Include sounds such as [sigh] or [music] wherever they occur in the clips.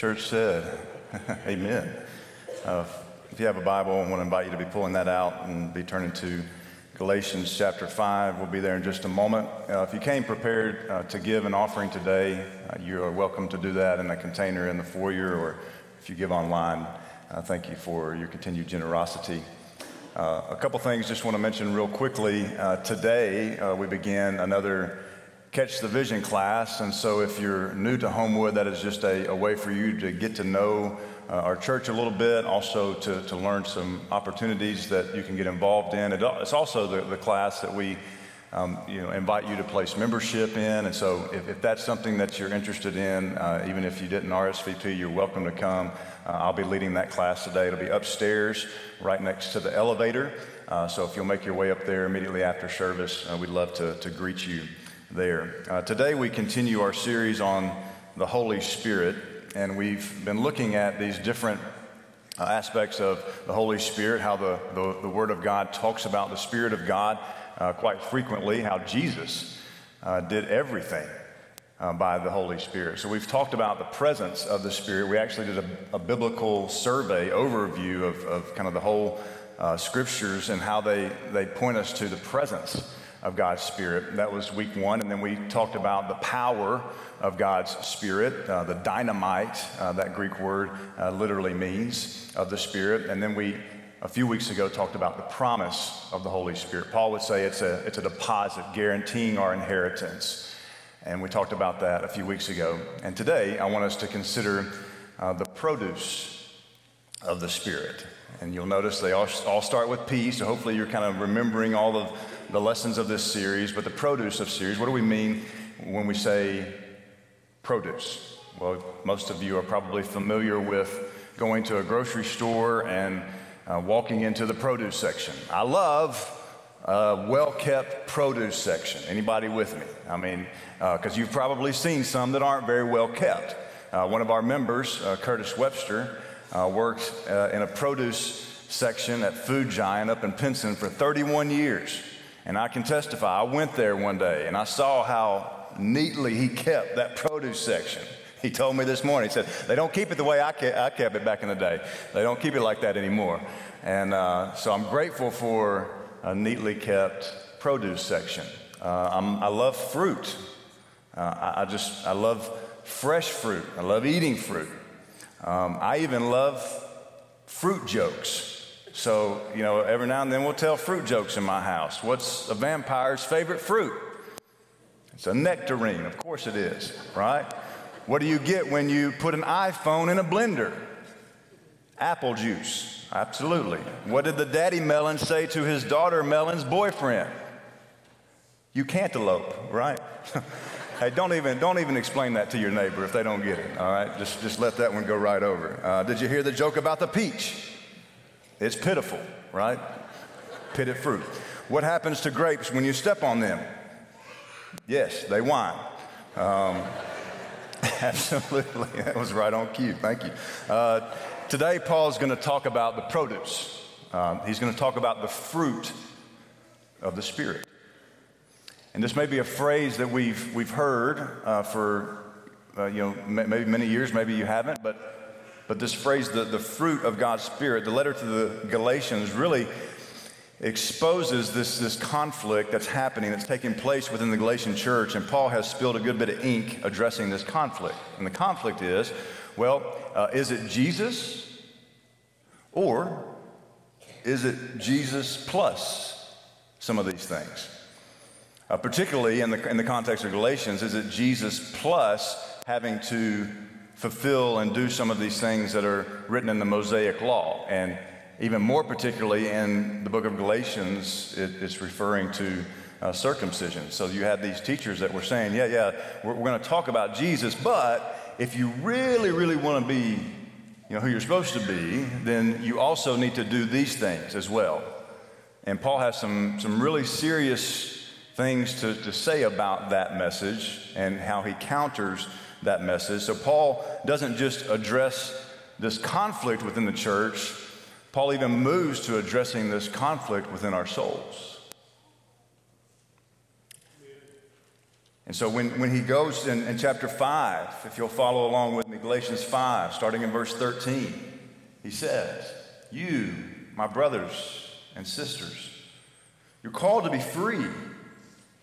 church said, [laughs] Amen. Uh, if you have a Bible, I want to invite you to be pulling that out and be turning to Galatians chapter 5. We'll be there in just a moment. Uh, if you came prepared uh, to give an offering today, uh, you are welcome to do that in a container in the foyer, or if you give online, uh, thank you for your continued generosity. Uh, a couple things just want to mention real quickly. today, we begin another Catch the Vision class. And so, if you're new to Homewood, that is just a, a way for you to get to know uh, our church a little bit, also to, to learn some opportunities that you can get involved in. It's also the, the class that we um, you know, invite you to place membership in. And so, if, if that's something that you're interested in, uh, even if you didn't RSVP, you're welcome to come. Uh, I'll be leading that class today. It'll be upstairs, right next to the elevator. Uh, so, if you'll make your way up there immediately after service, uh, we'd love to, to greet you there. Uh, today we continue our series on the Holy Spirit, and we've been looking at these different uh, aspects of the Holy Spirit, how the, the, the, Word of God talks about the Spirit of God uh, quite frequently, how Jesus uh, did everything. Uh, by the Holy Spirit. So, we've talked about the presence of the Spirit. We actually did a, a biblical survey overview of, of, kind of the whole uh, scriptures and how they, they point us to the presence of God's Spirit. That was week one. And then we talked about the power of God's Spirit, uh, the dynamite, uh, that Greek word uh, literally means, of the Spirit. And then we, a few weeks ago, talked about the promise of the Holy Spirit. Paul would say it's a, it's a deposit guaranteeing our inheritance. And we talked about that a few weeks ago. And today, I want us to consider uh, the produce of the Spirit. And you'll notice they all, all start with P, so hopefully you're kind of remembering all of the lessons of this series, but the produce of series. What do we mean when we say produce? Well, most of you are probably familiar with going to a grocery store and uh, walking into the produce section. I love a well-kept produce section. Anybody with me? I mean, because uh, you've probably seen some that aren't very well kept. Uh, one of our members, uh, Curtis Webster, uh, worked uh, in a produce section at Food Giant up in Pinson for 31 years. And I can testify, I went there one day and I saw how neatly he kept that produce section. He told me this morning, he said, they don't keep it the way I, kept, it back in the day. They don't keep it like that anymore. And uh, so I'm grateful for a neatly kept produce section. Uh, i love fruit. Uh, I, I, just, I love fresh fruit. I love eating fruit. Um, I even love fruit jokes. So, you know, every now and then we'll tell fruit jokes in my house. What's a vampire's favorite fruit? It's a nectarine. Of course it is, right? What do you get when you put an iPhone in a blender? Apple juice. Absolutely. What did the daddy melon say to his daughter melon's boyfriend? You cantaloupe, right? [laughs] hey, don't even, don't even explain that to your neighbor if they don't get it, all right? Just, just let that one go right over. Uh, did you hear the joke about the peach? It's pitiful, right? Pitted fruit. What happens to grapes when you step on them? Yes, they whine. Um, [laughs] absolutely. [laughs] That was right on cue. Thank you. Uh, today, Paul is going to talk about the produce. Um, he's going to talk about the fruit of the Spirit. And this may be a phrase that we've, we've heard uh, for, uh, you know, maybe many years, maybe you haven't, but but this phrase, the, the fruit of God's Spirit, the letter to the Galatians really exposes this, this conflict that's happening, that's taking place within the Galatian church. And Paul has spilled a good bit of ink addressing this conflict. And the conflict is well, uh, is it Jesus or is it Jesus plus some of these things? Uh, particularly in the, in the context of Galatians, is it Jesus plus having to fulfill and do some of these things that are written in the Mosaic Law. And even more particularly in the book of Galatians, it, it's referring to uh, circumcision. So you had these teachers that were saying, yeah, yeah, we're, we're going to talk about Jesus, but if you really, really want to be you know, who you're supposed to be, then you also need to do these things as well. And Paul has some, some really serious things to, to say about that message and how he counters that message. So Paul doesn't just address this conflict within the church, Paul even moves to addressing this conflict within our souls. And so when, when he goes in, in chapter 5, if you'll follow along with me, Galatians 5, starting in verse 13, he says, You, my brothers and sisters, you're called to be free,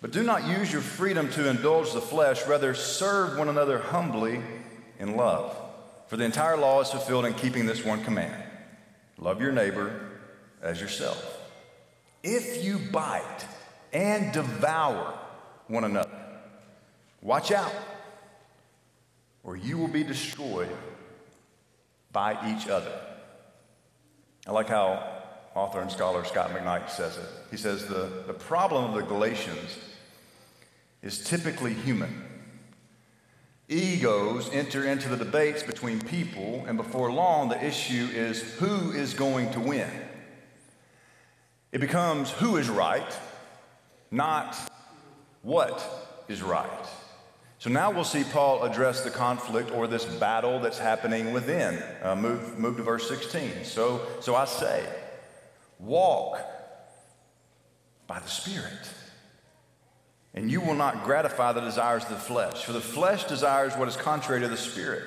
but do not use your freedom to indulge the flesh. Rather, serve one another humbly in love. For the entire law is fulfilled in keeping this one command love your neighbor as yourself. If you bite and devour one another, watch out, or you will be destroyed by each other. I like how author and scholar Scot McKnight says it. He says the, the problem of the Galatians is typically human. Egos enter into the debates between people, and before long, the issue is who is going to win. It becomes who is right, not what is right. So now we'll see Paul address the conflict or this battle that's happening within. Uh, move, move to verse 16. So, so I say, walk by the Spirit, and you will not gratify the desires of the flesh. For the flesh desires what is contrary to the Spirit,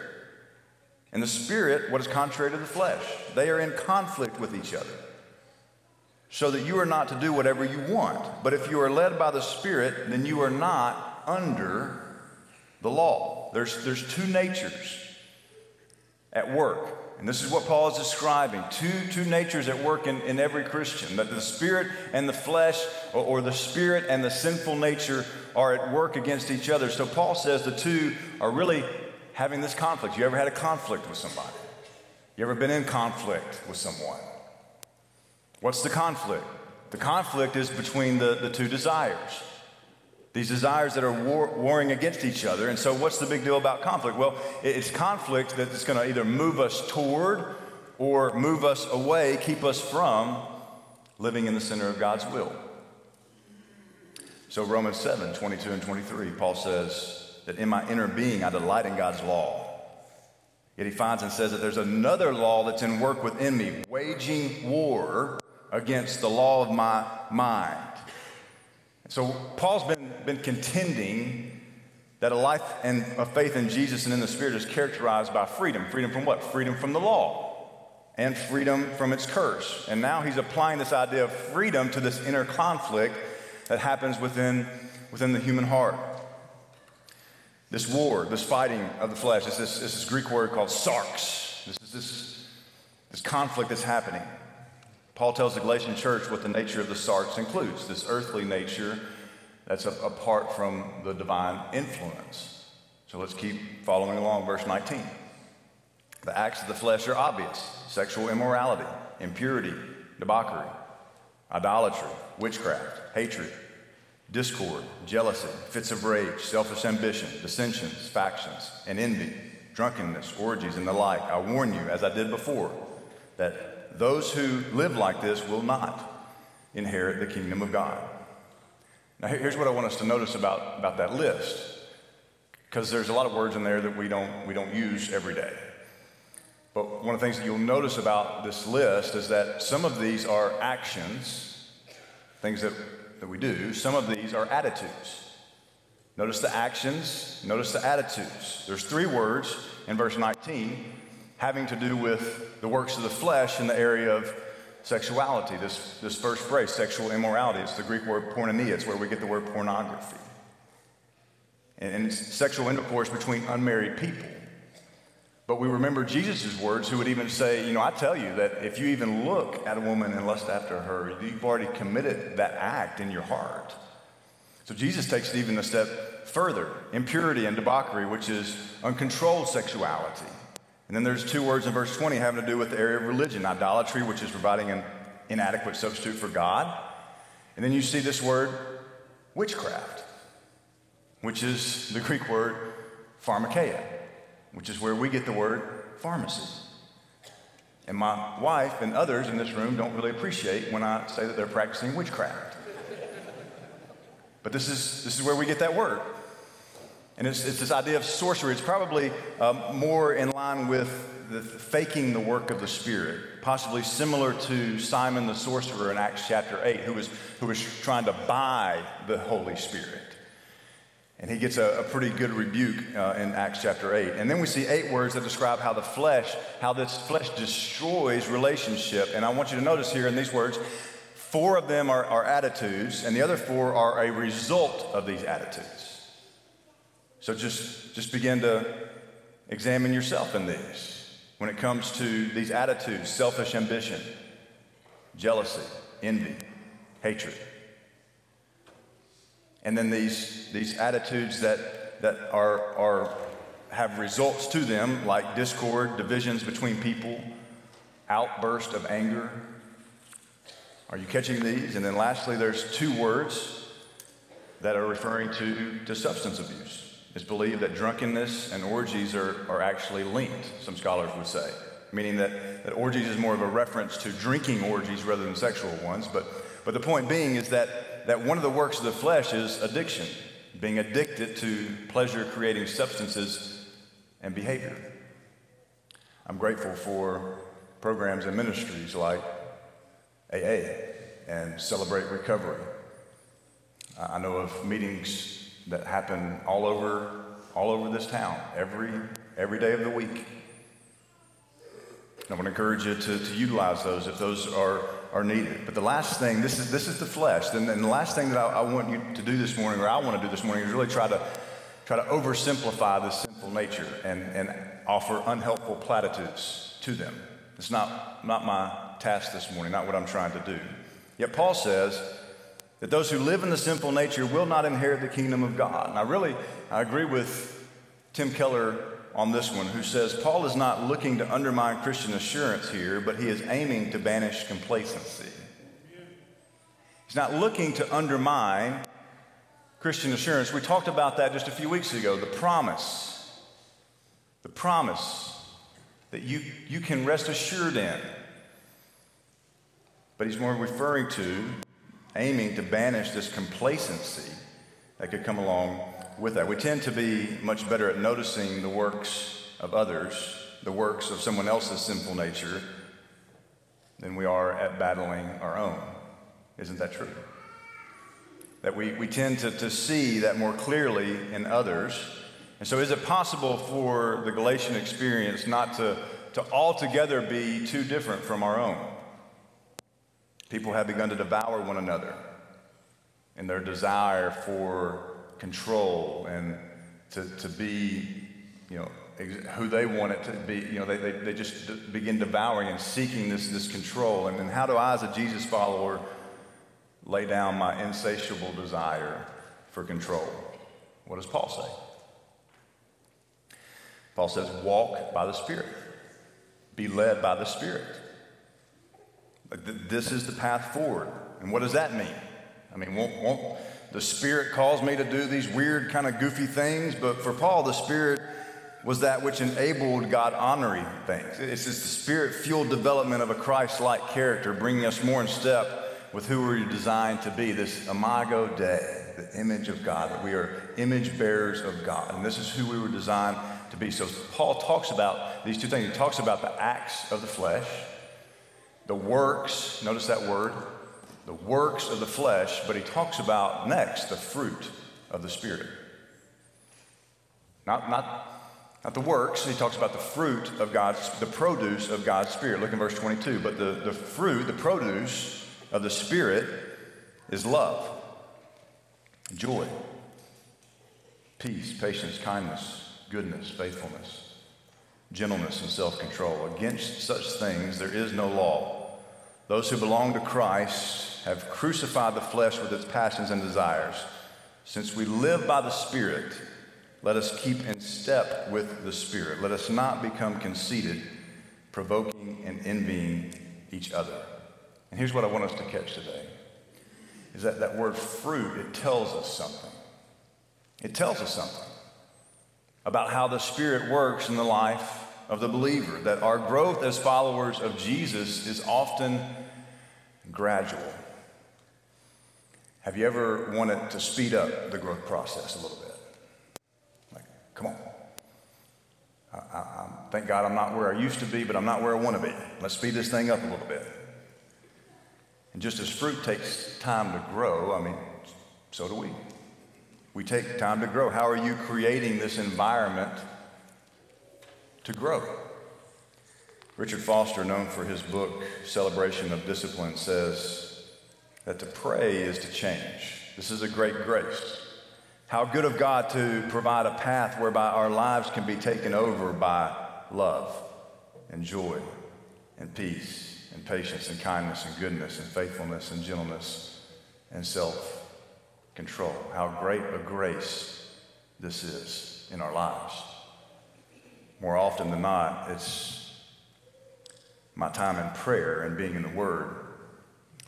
and the Spirit what is contrary to the flesh. They are in conflict with each other so that you are not to do whatever you want. But if you are led by the Spirit, then you are not under the law. There's, there's two natures at work. And this is what Paul is describing two, two natures at work in, in every Christian that the spirit and the flesh, or, or the spirit and the sinful nature, are at work against each other. So Paul says the two are really having this conflict. You ever had a conflict with somebody? You ever been in conflict with someone? What's the conflict? The conflict is between the, the two desires. These desires that are war, warring against each other. And so, what's the big deal about conflict? Well, it's conflict that's going to either move us toward or move us away, keep us from living in the center of God's will. So, Romans 7 22 and 23, Paul says that in my inner being I delight in God's law. Yet he finds and says that there's another law that's in work within me, waging war against the law of my mind. So Paul's been, been contending that a life and a faith in Jesus and in the Spirit is characterized by freedom. Freedom from what? Freedom from the law and freedom from its curse. And now he's applying this idea of freedom to this inner conflict that happens within, within the human heart. This war, this fighting of the flesh, is this, this Greek word called sarx. This is this, this conflict that's happening. Paul tells the Galatian church what the nature of the sarx includes this earthly nature that's apart from the divine influence. So let's keep following along. Verse 19. The acts of the flesh are obvious sexual immorality, impurity, debauchery, idolatry, witchcraft, hatred, discord, jealousy, fits of rage, selfish ambition, dissensions, factions, and envy, drunkenness, orgies, and the like. I warn you, as I did before, that those who live like this will not inherit the kingdom of God. Now, here's what I want us to notice about, about that list, because there's a lot of words in there that we don't, we don't use every day. But one of the things that you'll notice about this list is that some of these are actions, things that, that we do, some of these are attitudes. Notice the actions, notice the attitudes. There's three words in verse 19 having to do with the works of the flesh in the area of sexuality. This, this first phrase, sexual immorality, it's the Greek word porneia. It's where we get the word pornography. And, and sexual intercourse between unmarried people. But we remember Jesus' words, who would even say, You know, I tell you that if you even look at a woman and lust after her, you've already committed that act in your heart. So Jesus takes it even a step further impurity and debauchery, which is uncontrolled sexuality. And then there's two words in verse 20 having to do with the area of religion idolatry, which is providing an inadequate substitute for God. And then you see this word, witchcraft, which is the Greek word pharmakeia, which is where we get the word pharmacy. And my wife and others in this room don't really appreciate when I say that they're practicing witchcraft. But this is, this is where we get that word. And it's, it's this idea of sorcery. It's probably um, more in line with the faking the work of the Spirit, possibly similar to Simon the sorcerer in Acts chapter 8, who was, who was trying to buy the Holy Spirit. And he gets a, a pretty good rebuke uh, in Acts chapter 8. And then we see eight words that describe how the flesh, how this flesh destroys relationship. And I want you to notice here in these words, four of them are, are attitudes, and the other four are a result of these attitudes. So just, just begin to examine yourself in these when it comes to these attitudes selfish ambition, jealousy, envy, hatred. And then these, these attitudes that, that are, are, have results to them, like discord, divisions between people, outburst of anger. Are you catching these? And then lastly, there's two words that are referring to, to substance abuse. It's believed that drunkenness and orgies are, are actually linked, some scholars would say, meaning that, that orgies is more of a reference to drinking orgies rather than sexual ones. But, but the point being is that that one of the works of the flesh is addiction, being addicted to pleasure creating substances and behavior. I'm grateful for programs and ministries like AA and Celebrate Recovery. I know of meetings that happen all over, all over this town every, every day of the week. I want to encourage you to, to utilize those if those are are needed. But the last thing, this is, this is the flesh. And, and the last thing that I, I, want you to do this morning, or I want to do this morning, is really try to, try to oversimplify this sinful nature and, and offer unhelpful platitudes to them. It's not, not my task this morning, not what I'm trying to do. Yet Paul says that those who live in the sinful nature will not inherit the kingdom of God. And I really, I agree with Tim Keller on this one who says Paul is not looking to undermine Christian assurance here, but he is aiming to banish complacency. He's not looking to undermine Christian assurance. We talked about that just a few weeks ago the promise. The promise that you, you can rest assured in. But he's more referring to aiming to banish this complacency that could come along with that. We tend to be much better at noticing the works of others, the works of someone else's sinful nature, than we are at battling our own. Isn't that true? That we, we tend to, to see that more clearly in others. And so, is it possible for the Galatian experience not to, to altogether be too different from our own? People have begun to devour one another in their desire for control and to, to be, you know, who they want it to be. You know, they, they, they just begin devouring and seeking this, this control. And then how do I, as a Jesus follower, lay down my insatiable desire for control? What does Paul say? Paul says, walk by the Spirit, be led by the Spirit. This is the path forward. And what does that mean? I mean, won't, won't, the Spirit calls me to do these weird, kind of goofy things, but for Paul, the Spirit was that which enabled God honoring things. It's this spirit fueled development of a Christ like character, bringing us more in step with who we're designed to be this imago Dei, the image of God, that we are image bearers of God. And this is who we were designed to be. So Paul talks about these two things. He talks about the acts of the flesh, the works, notice that word, the works of the flesh, but he talks about next the fruit of the Spirit. Not, not, not the works, he talks about the fruit of God's, the produce of God's Spirit. Look in verse 22. But the, the fruit, the produce of the Spirit is love, joy, peace, patience, kindness, goodness, faithfulness, gentleness, and self control. Against such things there is no law. Those who belong to Christ have crucified the flesh with its passions and desires. Since we live by the Spirit, let us keep in step with the Spirit. Let us not become conceited, provoking and envying each other. And here's what I want us to catch today is that that word fruit, it tells us something. It tells us something about how the Spirit works in the life of the believer, that our growth as followers of Jesus is often gradual. Have you ever wanted to speed up the growth process a little bit? Like, come on. I, I, thank God I'm not where I used to be, but I'm not where I want to be. Let's speed this thing up a little bit. And just as fruit takes time to grow, I mean, so do we. we take time to grow. How are you creating this environment to grow? Richard Foster, known for his book, Celebration of Discipline, says that to pray is to change. This is a great grace. How good of God to provide a path whereby our lives can be taken over by love and joy and peace and patience and kindness and goodness and faithfulness and gentleness and self control. How great a grace this is in our lives. More often than not, it's my time in prayer and being in the Word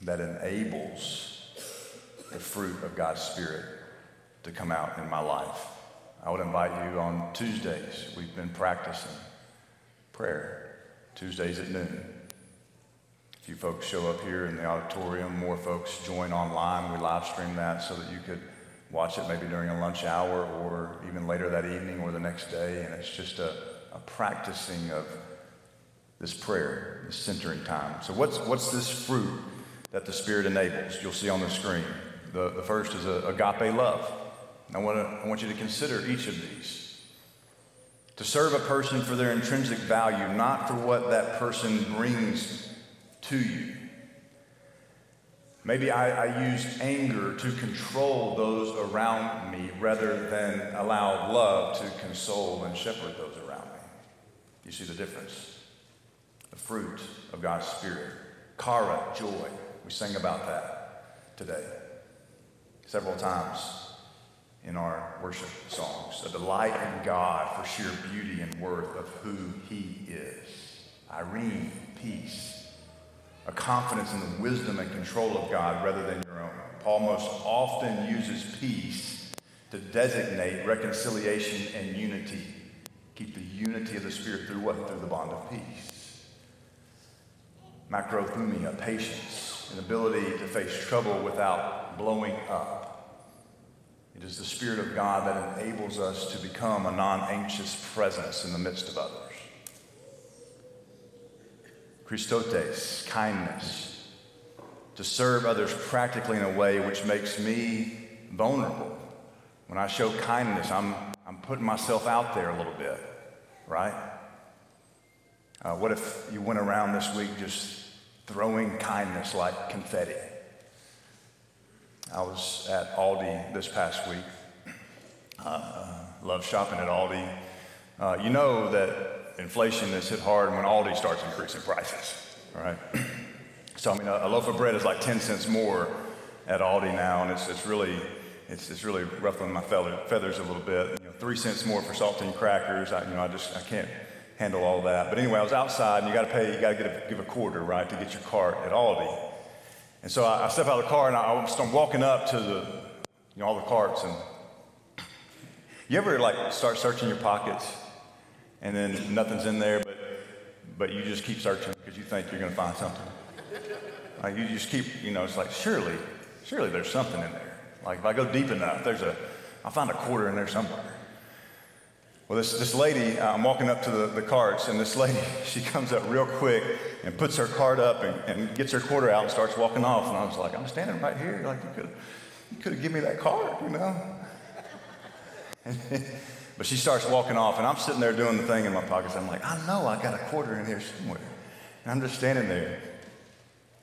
that enables the fruit of God's Spirit to come out in my life. I would invite you on Tuesdays. We've been practicing prayer, Tuesdays at noon. A few folks show up here in the auditorium, more folks join online. We live stream that so that you could watch it maybe during a lunch hour or even later that evening or the next day. And it's just a, a practicing of this prayer, this centering time. So, what's, what's this fruit that the Spirit enables? You'll see on the screen. The, the first is a, agape love. I, wanna, I want you to consider each of these. To serve a person for their intrinsic value, not for what that person brings to you. Maybe I, I use anger to control those around me rather than allow love to console and shepherd those around me. You see the difference? the fruit of God's Spirit. chara, joy. We sing about that today several times in our worship songs. A delight in God for sheer beauty and worth of who He is. eirene, peace. A confidence in the wisdom and control of God rather than your own. Paul most often uses peace to designate reconciliation and unity. Keep the unity of the Spirit through what? Through the bond of peace makrothumia, patience, an ability to face trouble without blowing up. It is the Spirit of God that enables us to become a non anxious presence in the midst of others. Christotes, kindness, to serve others practically in a way which makes me vulnerable. When I show kindness, I'm, I'm putting myself out there a little bit, right? Uh, what if you went around this week just throwing kindness like confetti. I was at Aldi this past week. Uh, love shopping at Aldi. Uh, you know that inflation has hit hard when Aldi starts increasing prices, right? [clears throat] so I mean, a, a, loaf of bread is like 10 cents more at Aldi now, and it's, it's really it's, it's really ruffling my feathers a little bit. Three cents more for saltine crackers. I, you know, I just I can't handle all that. But anyway, I was outside, and you got to pay, you got to give a quarter, right, to get your cart at Aldi. And so I, I step out of the car, and I, I'm walking up to the, you know, all the carts, and you ever like start searching your pockets, and then nothing's in there, but but you just keep searching because you think you're going to find something. Like you just keep, you know, it's like surely, surely there's something in there. Like if I go deep enough, there's a, I'll find a quarter in there somewhere. Well, this, this lady, uh, I'm walking up to the, the carts, and this lady, [laughs] she comes up real quick and puts her cart up and, and gets her quarter out and starts walking off. And I was like, I'm standing right here. Like, you could you could have given me that cart, you know? [laughs] but she starts walking off, and I'm sitting there doing the thing in my pockets. I'm like, I know I got a quarter in here somewhere. And I'm just standing there.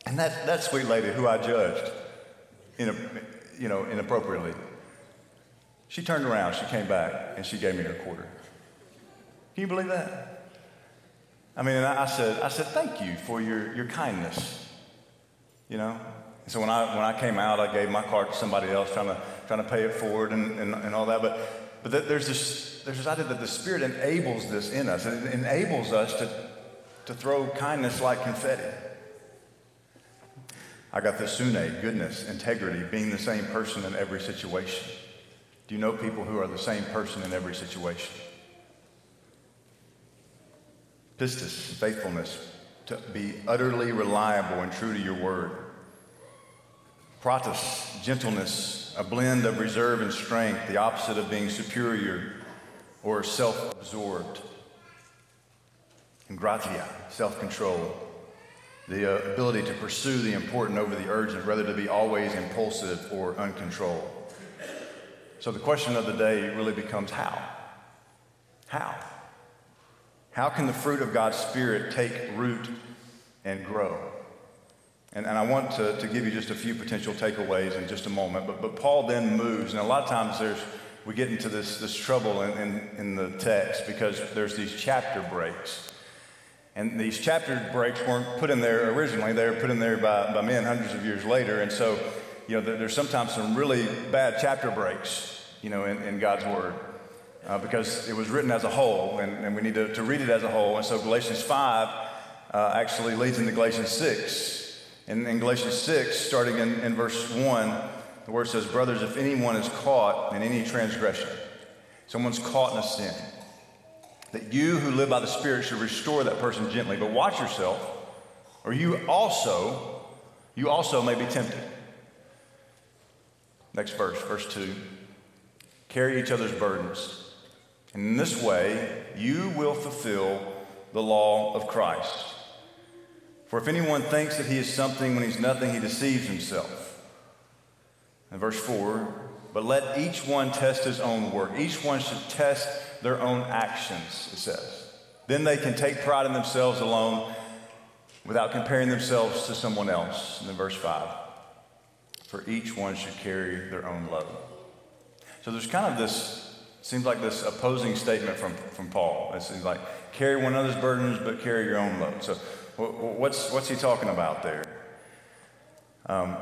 And that, that sweet lady who I judged, in a, you know, inappropriately, she turned around, she came back, and she gave me her quarter. Can you believe that? I mean, I said, I said, thank you for your, your kindness. You know? And so when I, when I came out, I gave my card to somebody else trying to, trying to pay it forward and, and, and all that. But, but there's, this, there's this idea that the Spirit enables this in us. It enables us to, to throw kindness like confetti. agathosune, goodness, integrity, being the same person in every situation. Do you know people who are the same person in every situation? Pistis, faithfulness, to be utterly reliable and true to your word. Prautes, gentleness, a blend of reserve and strength, the opposite of being superior or self absorbed. And gratia, self control, the uh, ability to pursue the important over the urgent rather to be always impulsive or uncontrolled. So the question of the day really becomes how? How? How can the fruit of God's Spirit take root and grow? And, and I want to, to give you just a few potential takeaways in just a moment. But, but Paul then moves, and a lot of times there's, we get into this, this trouble in, in, in the text because there's these chapter breaks. And these chapter breaks weren't put in there originally, they were put in there by, by men hundreds of years later. And so, you know, there, there's sometimes some really bad chapter breaks, you know, in, in God's Word. Uh, because it was written as a whole, and, and we need to, to, read it as a whole. And so Galatians 5 uh, actually leads into Galatians 6. And in Galatians 6, starting in, in verse 1, the word says, Brothers, if anyone is caught in any transgression, someone's caught in a sin, that you who live by the Spirit should restore that person gently. But watch yourself, or you also, you also may be tempted. Next verse, verse 2. Carry each other's burdens. And in this way, you will fulfill the law of Christ. For if anyone thinks that he is something when he's nothing, he deceives himself. And verse 4 But let each one test his own work. Each one should test their own actions, it says. Then they can take pride in themselves alone without comparing themselves to someone else. And then verse 5 For each one should carry their own load. So there's kind of this Seems like this opposing statement from, from Paul. It seems like carry one another's burdens, but carry your own load. So, what's, what's he talking about there? Um,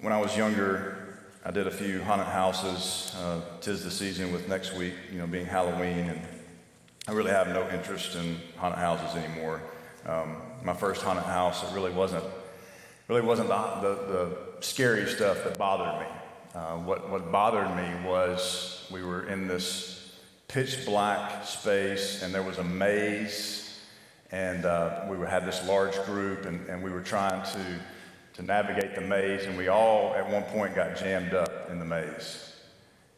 when I was younger, I did a few haunted houses. Uh, tis the season with next week, you know, being Halloween, and I really have no interest in haunted houses anymore. Um, my first haunted house, it really wasn't, really wasn't the, the, the scary stuff that bothered me. Uh, what, what bothered me was we were in this pitch black space and there was a maze and uh, we had this large group and, and we were trying to, to navigate the maze and we all at one point got jammed up in the maze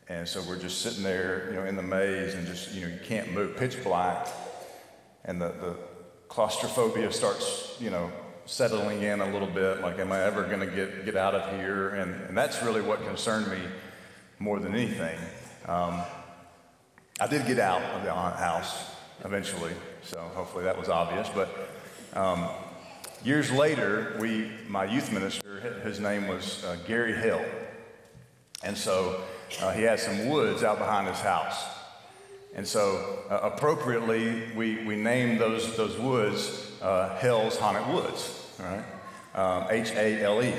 and so we're just sitting there you know in the maze and just you know you can't move pitch black and the, the claustrophobia starts you know settling in a little bit, like, am I ever going to get, get out of here? And, and that's really what concerned me more than anything. Um, I did get out of the house eventually, so hopefully that was obvious. But um, years later, we, my youth minister, his name was uh, Gary Hill. And so uh, he had some woods out behind his house. And so, uh, appropriately, we, we named those, those woods uh, Hale's Haunted Woods right? Um, H A L E,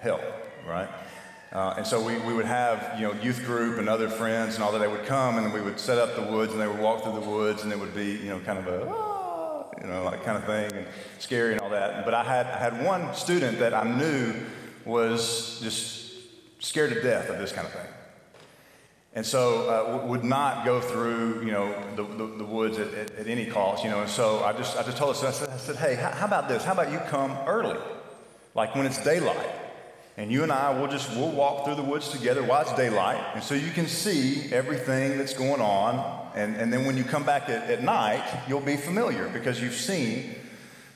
help, right? Uh, and so we, we would have, you know, youth group and other friends and all that. They would come and we would set up the woods and they would walk through the woods and it would be, you know, kind of a, ah, you know, like kind of thing and scary and all that. But I had, I had one student that I knew was just scared to death of this kind of thing. And so uh, would not go through, you know, the, the, the woods at, at, at, any cost, you know. And so I just, I just told her, I said, I said hey, how, how about this? How about you come early, like when it's daylight? And you and I will just, we'll walk through the woods together while it's daylight. And so you can see everything that's going on. And, and then when you come back at, at night, you'll be familiar because you've seen,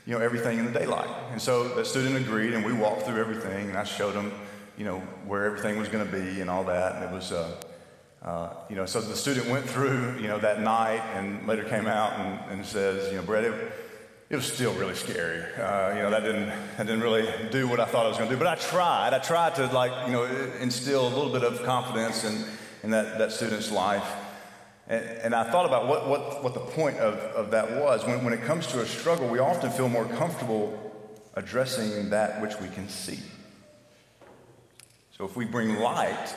you know, everything in the daylight. And so the student agreed and we walked through everything and I showed him, you know, where everything was going to be and all that. And it was, uh, uh, you know, so the student went through, you know, that night and later came out and, and says, you know, Brett, it, it was still really scary. Uh, you know, that didn't, that didn't really do what I thought I was going to do. But I tried. I tried to, like, you know, instill a little bit of confidence in, in that, that student's life. And, and I thought about what, what, what the point of, of that was. When, when it comes to a struggle, we often feel more comfortable addressing that which we can see. So if we bring light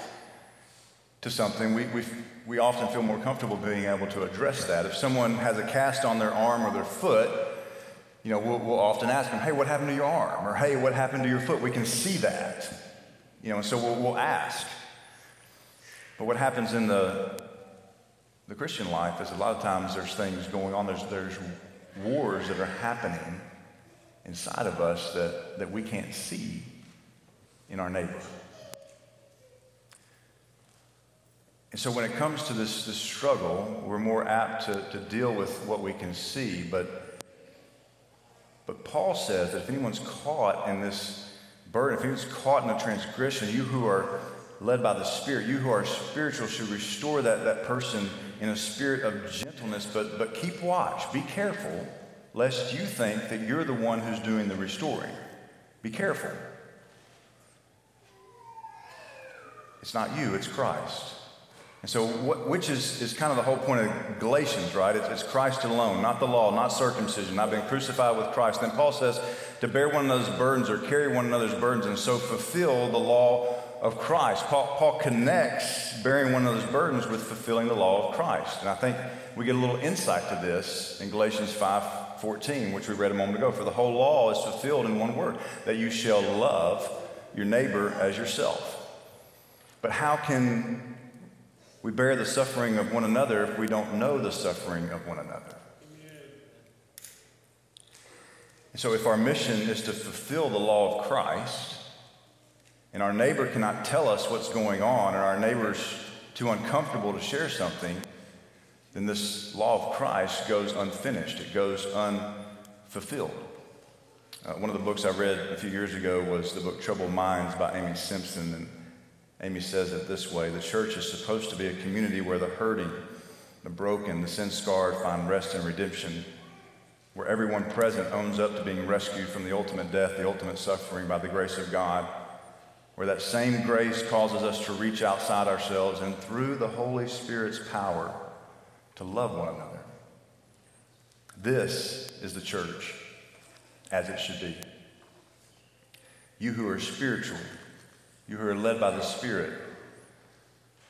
to something, we, we, we often feel more comfortable being able to address that. If someone has a cast on their arm or their foot, you know, we'll, we'll often ask them, hey, what happened to your arm? Or hey, what happened to your foot? We can see that. You know, so we'll, we'll ask. But what happens in the, the Christian life is a lot of times there's things going on, there's, there's wars that are happening inside of us that, that we can't see in our neighbor. And so when it comes to this, this struggle, we're more apt to, to deal with what we can see. But, but Paul says that if anyone's caught in this burden, if anyone's caught in a transgression, you who are led by the Spirit, you who are spiritual should restore that, that person in a spirit of gentleness, but, but keep watch. Be careful lest you think that you're the one who's doing the restoring. Be careful. It's not you, it's Christ. And so, what, which is, is kind of the whole point of Galatians, right? It's, it's, Christ alone, not the law, not circumcision. I've been crucified with Christ. Then Paul says to bear one another's burdens or carry one another's burdens and so fulfill the law of Christ. Paul, Paul connects bearing one another's burdens with fulfilling the law of Christ. And I think we get a little insight to this in Galatians 5 14, which we read a moment ago. For the whole law is fulfilled in one word that you shall love your neighbor as yourself. But how can we bear the suffering of one another if we don't know the suffering of one another. And so, if our mission is to fulfill the law of Christ, and our neighbor cannot tell us what's going on, and our neighbor's too uncomfortable to share something, then this law of Christ goes unfinished. It goes unfulfilled. Uh, one of the books I read a few years ago was the book Troubled Minds by Amy Simpson. And Amy says it this way The church is supposed to be a community where the hurting, the broken, the sin scarred find rest and redemption, where everyone present owns up to being rescued from the ultimate death, the ultimate suffering by the grace of God, where that same grace causes us to reach outside ourselves and through the Holy Spirit's power to love one another. This is the church as it should be. You who are spiritual, you who are led by the Spirit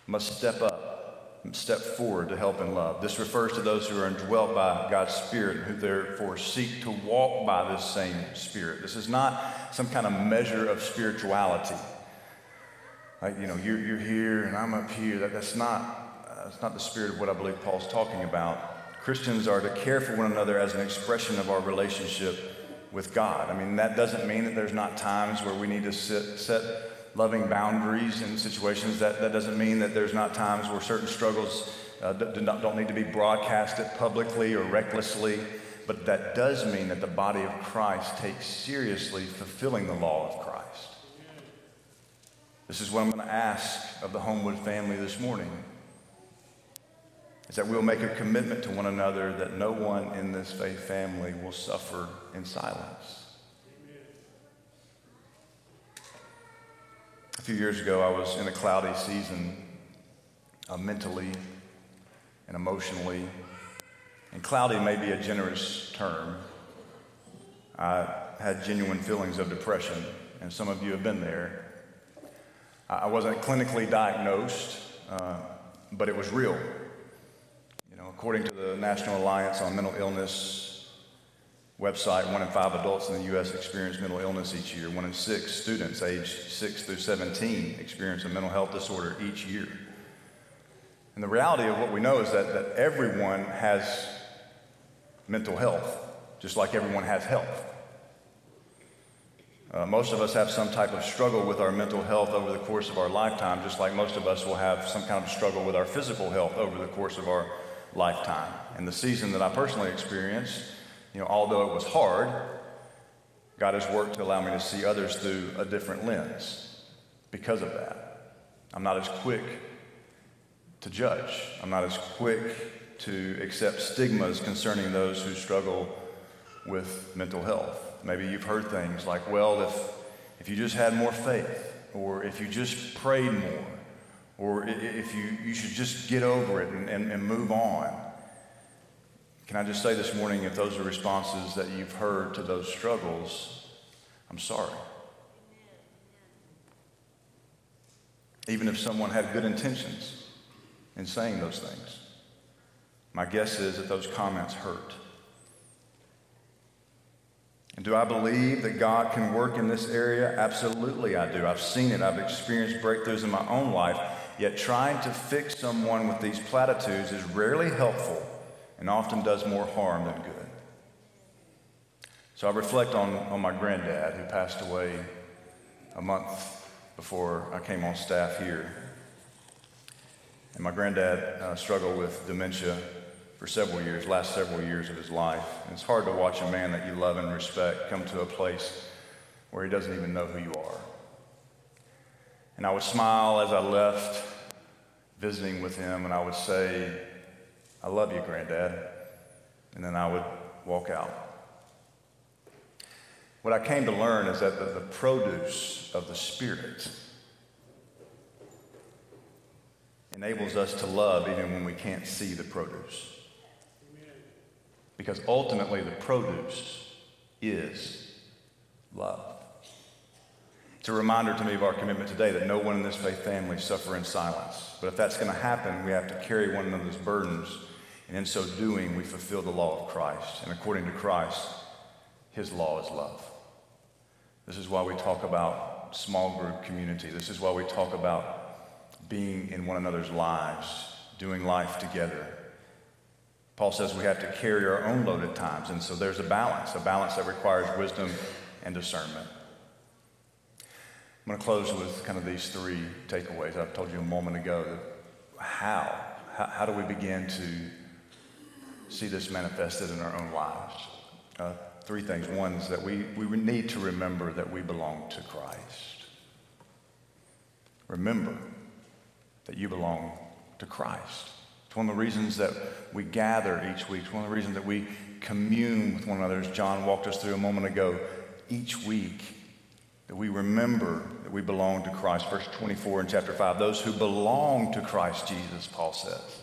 must step up, step forward to help and love. This refers to those who are indwelt by God's Spirit, who therefore seek to walk by this same Spirit. This is not some kind of measure of spirituality. Like, you know, you're, you're here and I'm up here. That, that's, not, that's not the spirit of what I believe Paul's talking about. Christians are to care for one another as an expression of our relationship with God. I mean, that doesn't mean that there's not times where we need to sit, set loving boundaries in situations. That, that doesn't mean that there's not times where certain struggles uh, do not, don't need to be broadcasted publicly or recklessly. But that does mean that the body of Christ takes seriously fulfilling the law of Christ. This is what I'm going to ask of the Homewood family this morning. Is that we'll make a commitment to one another that no one in this faith family will suffer in silence. A few years ago, I was in a cloudy season uh, mentally and emotionally. And cloudy may be a generous term. I had genuine feelings of depression, and some of you have been there. I wasn't clinically diagnosed, uh, but it was real. You know, according to the National Alliance on Mental Illness, website, one in five adults in the U.S. experience mental illness each year. One in six students aged 6 through 17 experience a mental health disorder each year. And the reality of what we know is that, that everyone has mental health, just like everyone has health. Uh, most of us have some type of struggle with our mental health over the course of our lifetime, just like most of us will have some kind of struggle with our physical health over the course of our lifetime. And the season that I personally experienced you know, although it was hard, God has worked to allow me to see others through a different lens because of that. I'm not as quick to judge. I'm not as quick to accept stigmas concerning those who struggle with mental health. Maybe you've heard things like, well, if, if you just had more faith, or if you just prayed more, or if you, you should just get over it and, and, and move on. Can I just say this morning, if those are responses that you've heard to those struggles, I'm sorry. Even if someone had good intentions in saying those things, my guess is that those comments hurt. And do I believe that God can work in this area? Absolutely, I do. I've seen it, I've experienced breakthroughs in my own life. Yet trying to fix someone with these platitudes is rarely helpful and often does more harm than good. So I reflect on, on my granddad who passed away a month before I came on staff here. And my granddad uh, struggled with dementia for several years, last several years of his life. And it's hard to watch a man that you love and respect come to a place where he doesn't even know who you are. And I would smile as I left visiting with him, and I would say, I love you, Granddad. And then I would walk out. What I came to learn is that the, the produce of the Spirit enables us to love even when we can't see the produce. Because ultimately, the produce is love. It's a reminder to me of our commitment today that no one in this faith family suffer in silence. But if that's going to happen, we have to carry one another's burdens. And in so doing, we fulfill the law of Christ. And according to Christ, his law is love. This is why we talk about small group community. This is why we talk about being in one another's lives, doing life together. Paul says we have to carry our own load at times, and so there's a balance, a balance that requires wisdom and discernment. I'm going to close with kind of these three takeaways. I've told you a moment ago how, how, how do we begin to see this manifested in our own lives? Uh, three things. One is that we, we need to remember that we belong to Christ. Remember that you belong to Christ. It's one of the reasons that we gather each week. It's one of the reasons that we commune with one another, as John walked us through a moment ago. Each week, that we remember that we belong to Christ. Verse 24 in chapter 5 those who belong to Christ Jesus, Paul says.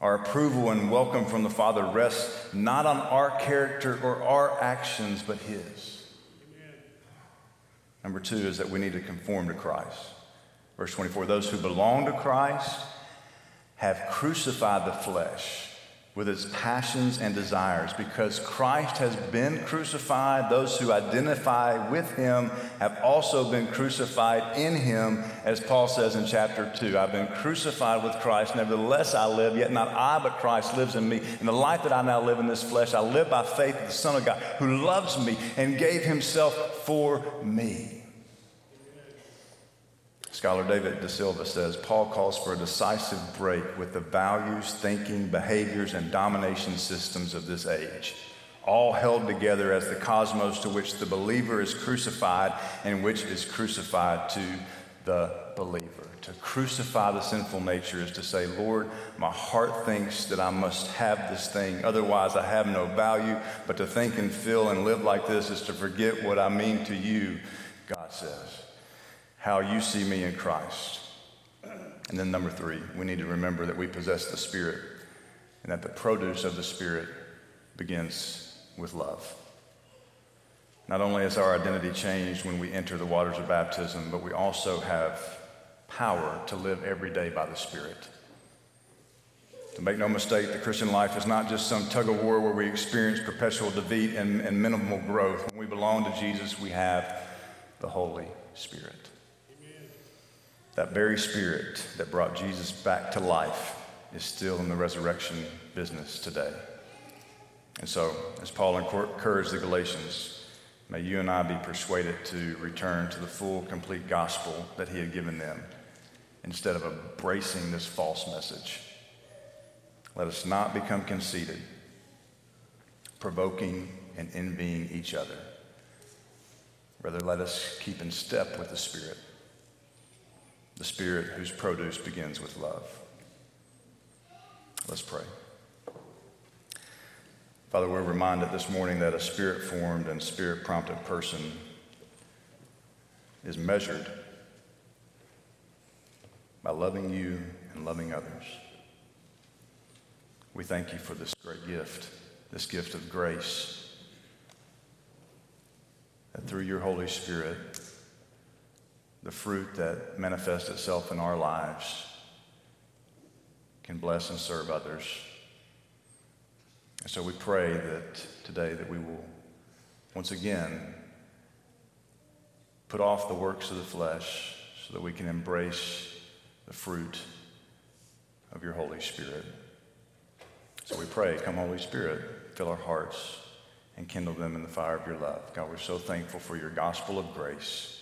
Our approval and welcome from the Father rests not on our character or our actions, but His. Amen. Number two is that we need to conform to Christ. Verse 24 Those who belong to Christ have crucified the flesh with its passions and desires. Because Christ has been crucified, those who identify with him have also been crucified in him, as Paul says in chapter 2. I've been crucified with Christ, nevertheless I live, yet not I, but Christ lives in me. And the life that I now live in this flesh, I live by faith in the Son of God, who loves me and gave himself for me. Scholar David deSilva says Paul calls for a decisive break with the values, thinking, behaviors, and domination systems of this age, all held together as the cosmos to which the believer is crucified and which is crucified to the believer. To crucify the sinful nature is to say, Lord, my heart thinks that I must have this thing, otherwise I have no value. But to think and feel and live like this is to forget what I mean to you, God says how you see me in Christ. And then, number three, we need to remember that we possess the Spirit and that the produce of the Spirit begins with love. Not only is our identity changed when we enter the waters of baptism, but we also have power to live every day by the Spirit. To make no mistake, the Christian life is not just some tug of war where we experience perpetual defeat and, and minimal growth. When we belong to Jesus, we have the Holy Spirit. That very spirit that brought Jesus back to life is still in the resurrection business today. And so, as Paul encouraged the Galatians, may you and I be persuaded to return to the full, complete gospel that he had given them instead of embracing this false message. Let us not become conceited, provoking and envying each other. Rather, let us keep in step with the Spirit the Spirit whose produce begins with love. Let's pray. Father, we're reminded this morning that a spirit formed and spirit prompted person is measured by loving you and loving others. We thank you for this great gift, this gift of grace, that through your Holy Spirit, the fruit that manifests itself in our lives can bless and serve others. And so we pray that today that we will once again put off the works of the flesh so that we can embrace the fruit of your Holy Spirit. So we pray, come Holy Spirit, fill our hearts and kindle them in the fire of your love. God, we're so thankful for your gospel of grace.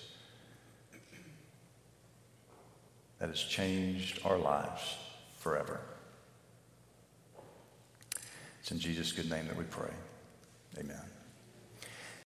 That has changed our lives forever. It's in Jesus' good name that we pray. Amen.